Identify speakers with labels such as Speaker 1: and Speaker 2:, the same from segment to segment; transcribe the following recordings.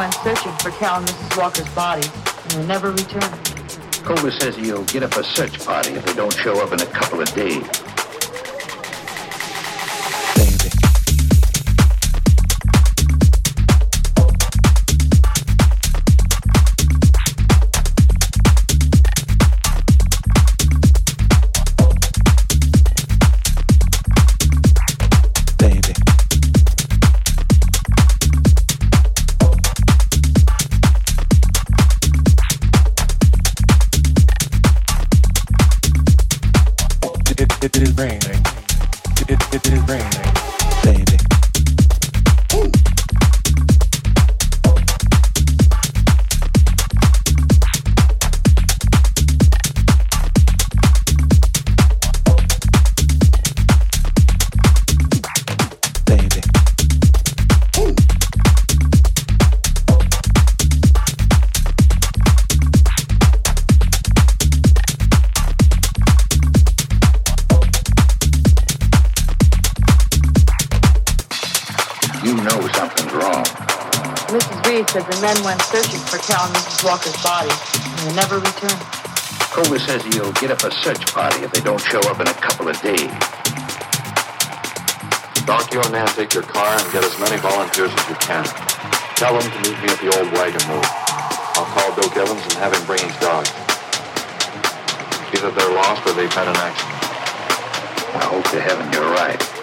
Speaker 1: went searching for Cal and Mrs. Walker's bodies, and they never returned.
Speaker 2: Cobus says he'll get up a search party if they don't show up in a couple of days. it is brain. It, it, it is brain.
Speaker 1: Walker's body, and they never returned.
Speaker 2: Cobus says he'll get up a search party if they don't show up in a couple of days.
Speaker 3: Doc, you and Nan take your car and get as many volunteers as you can. Tell them to meet me at the old wagon move. I'll call Doak Evans and have him bring his dog. Either they're lost or they've had an accident.
Speaker 2: I hope to heaven you're right.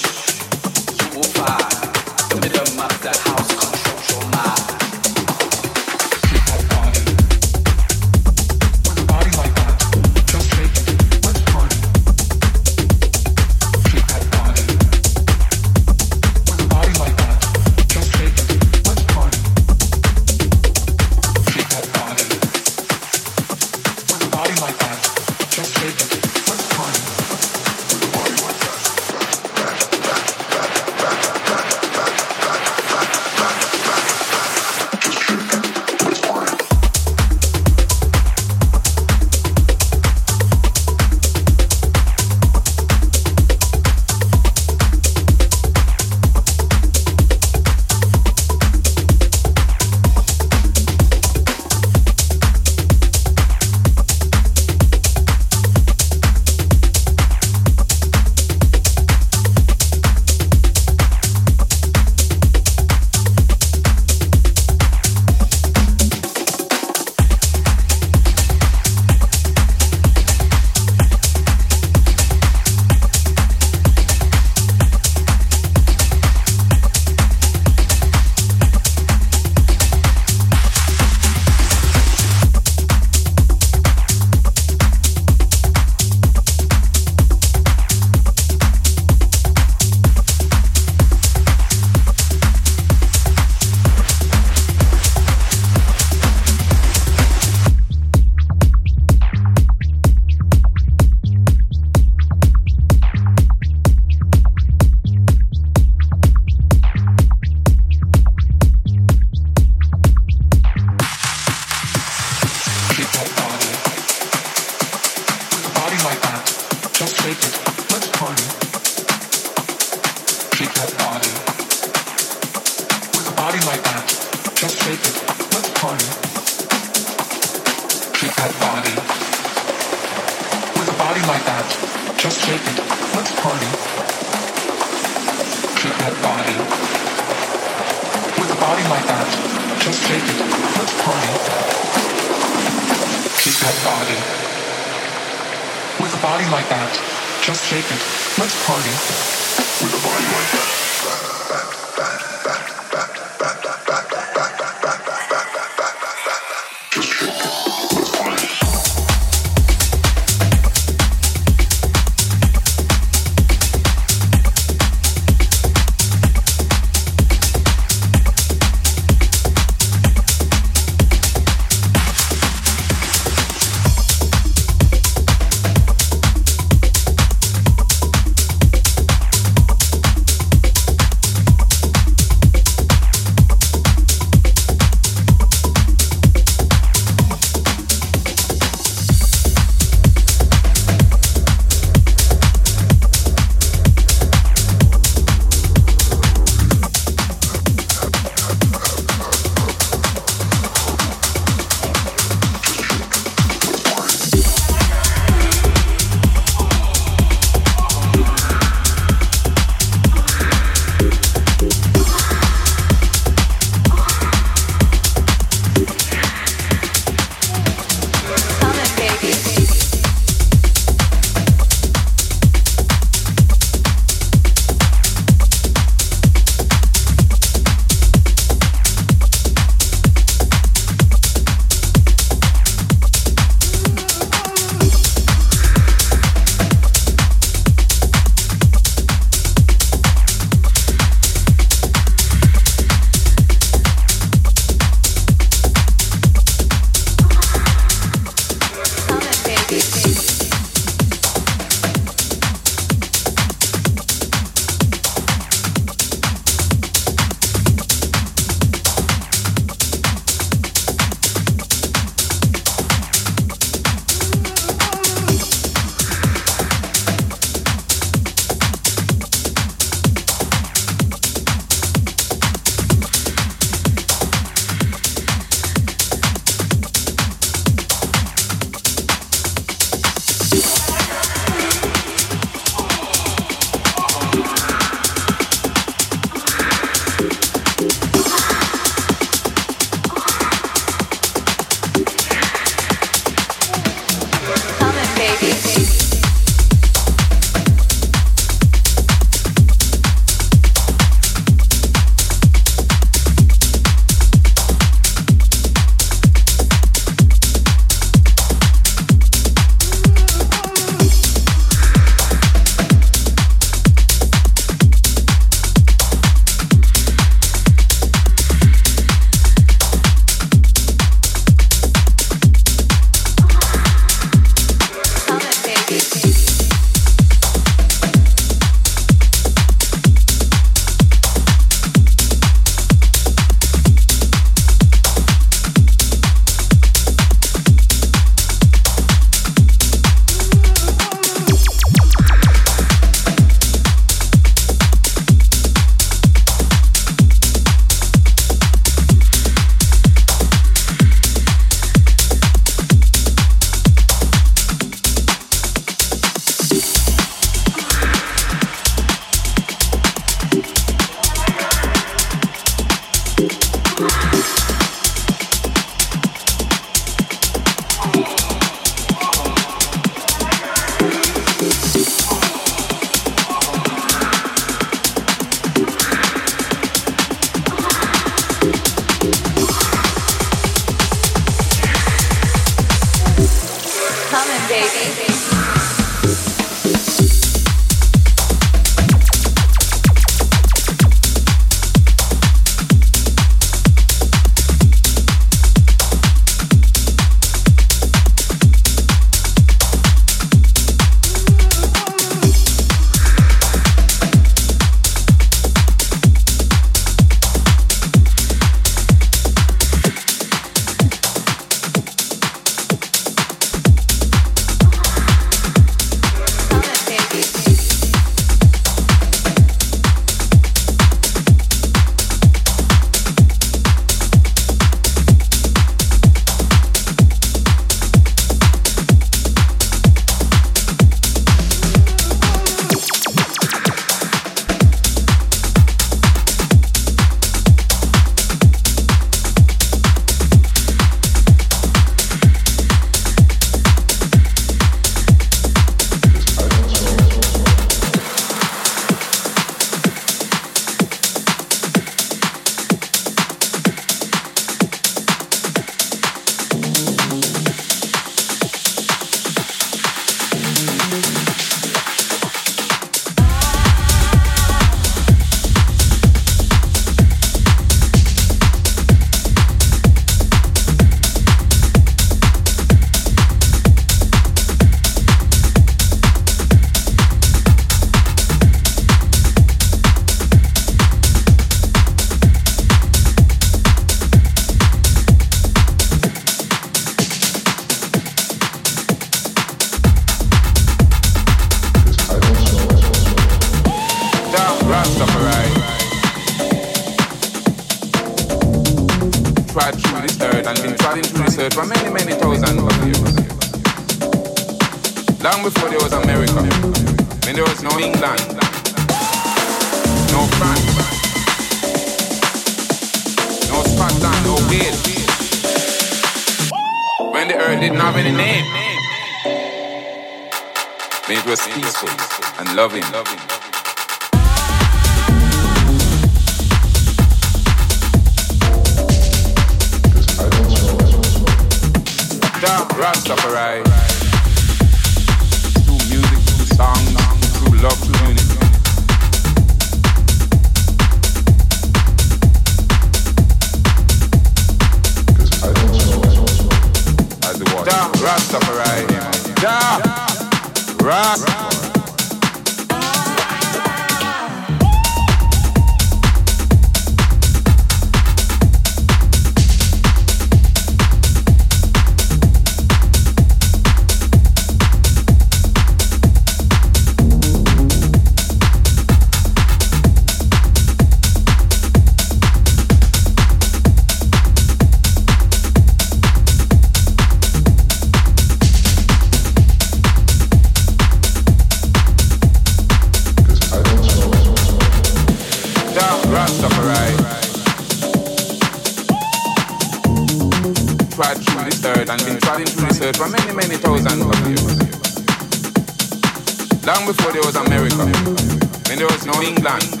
Speaker 4: England,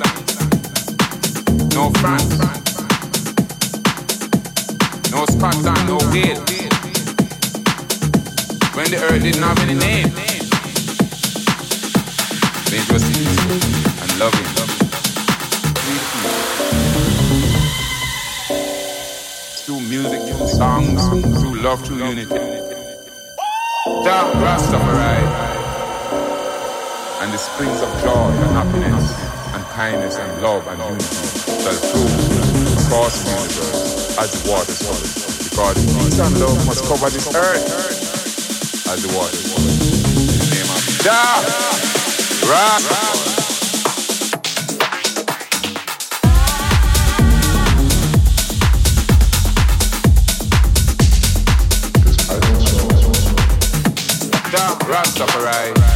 Speaker 4: no France, no Scotland, no Wales. When the earth didn't have any name. It was peaceful and loving. Through music, through songs, through love, through unity. Down Rastafari. And the springs of joy and happiness kindness and love and unity shall flow across the universe as the waters flow. Because peace and love must cover this earth as the waters flow. In the of Jah Rastafari. Rastafari.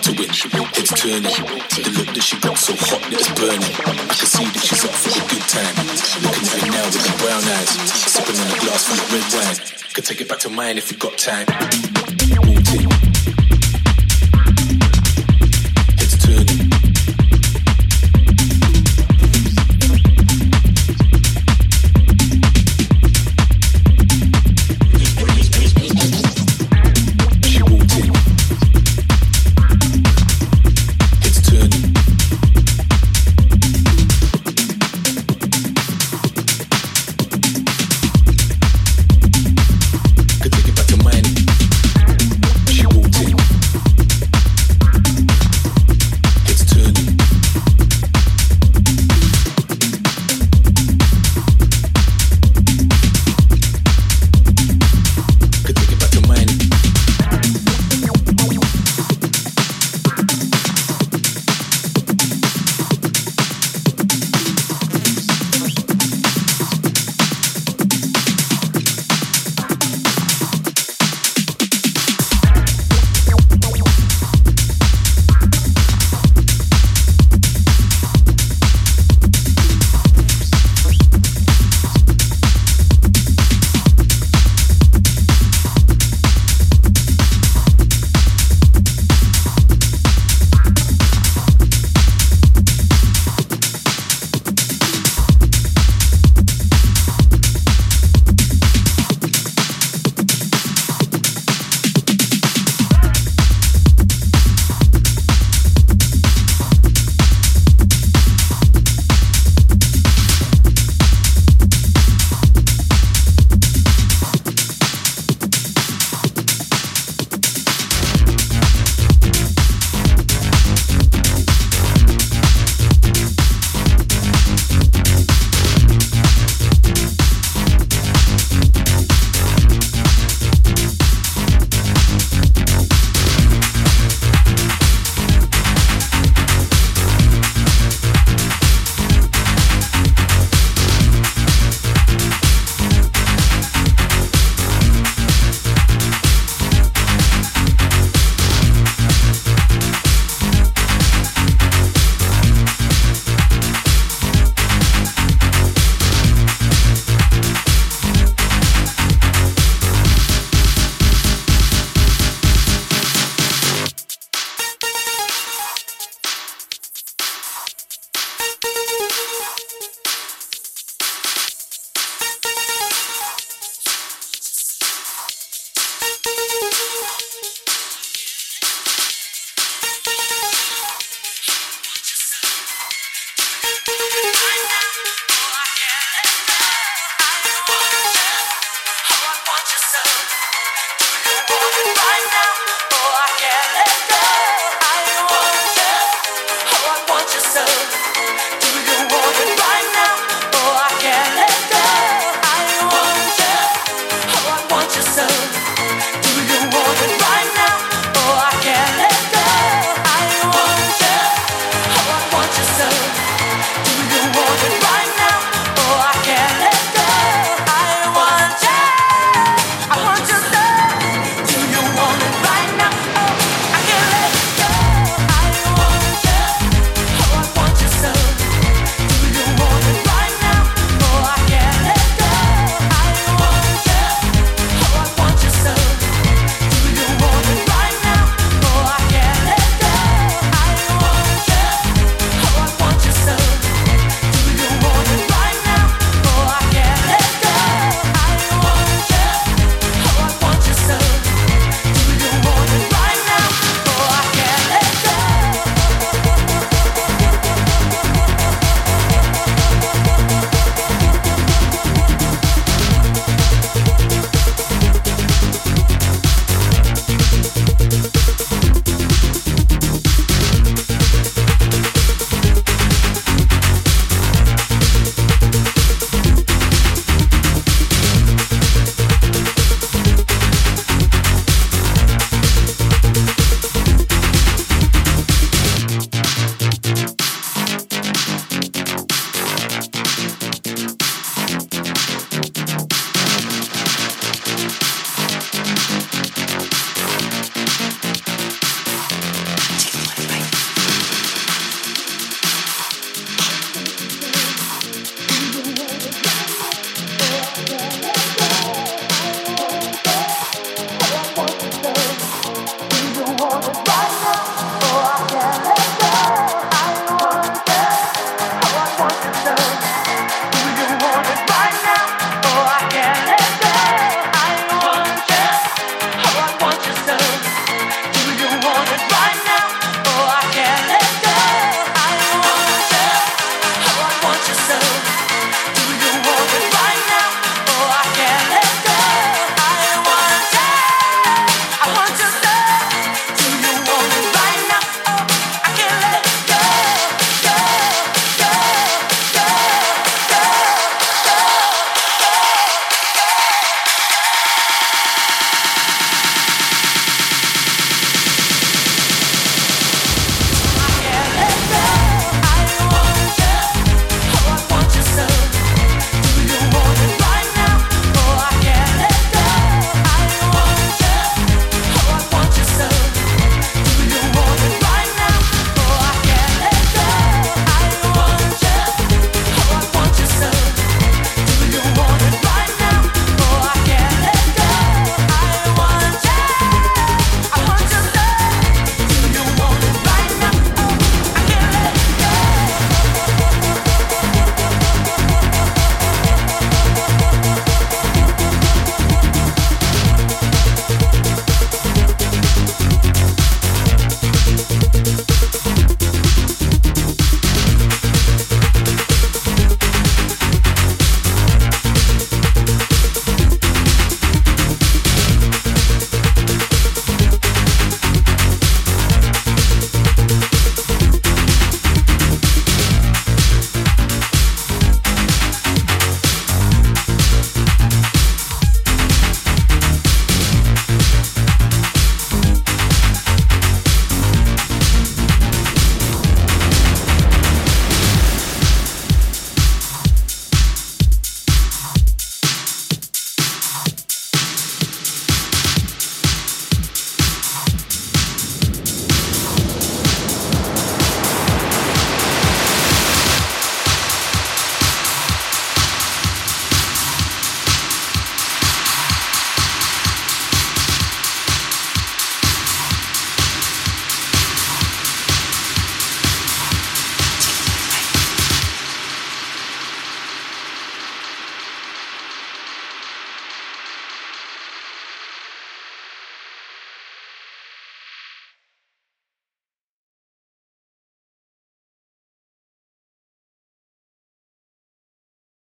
Speaker 5: about to win. Heads turning. The look that she got so hot that it's burning. I can see that
Speaker 6: she's
Speaker 5: up for a good time. Looking at me now with her
Speaker 6: brown eyes. Sipping on a glass full of red wine. Could take it back to mine
Speaker 7: if we got time.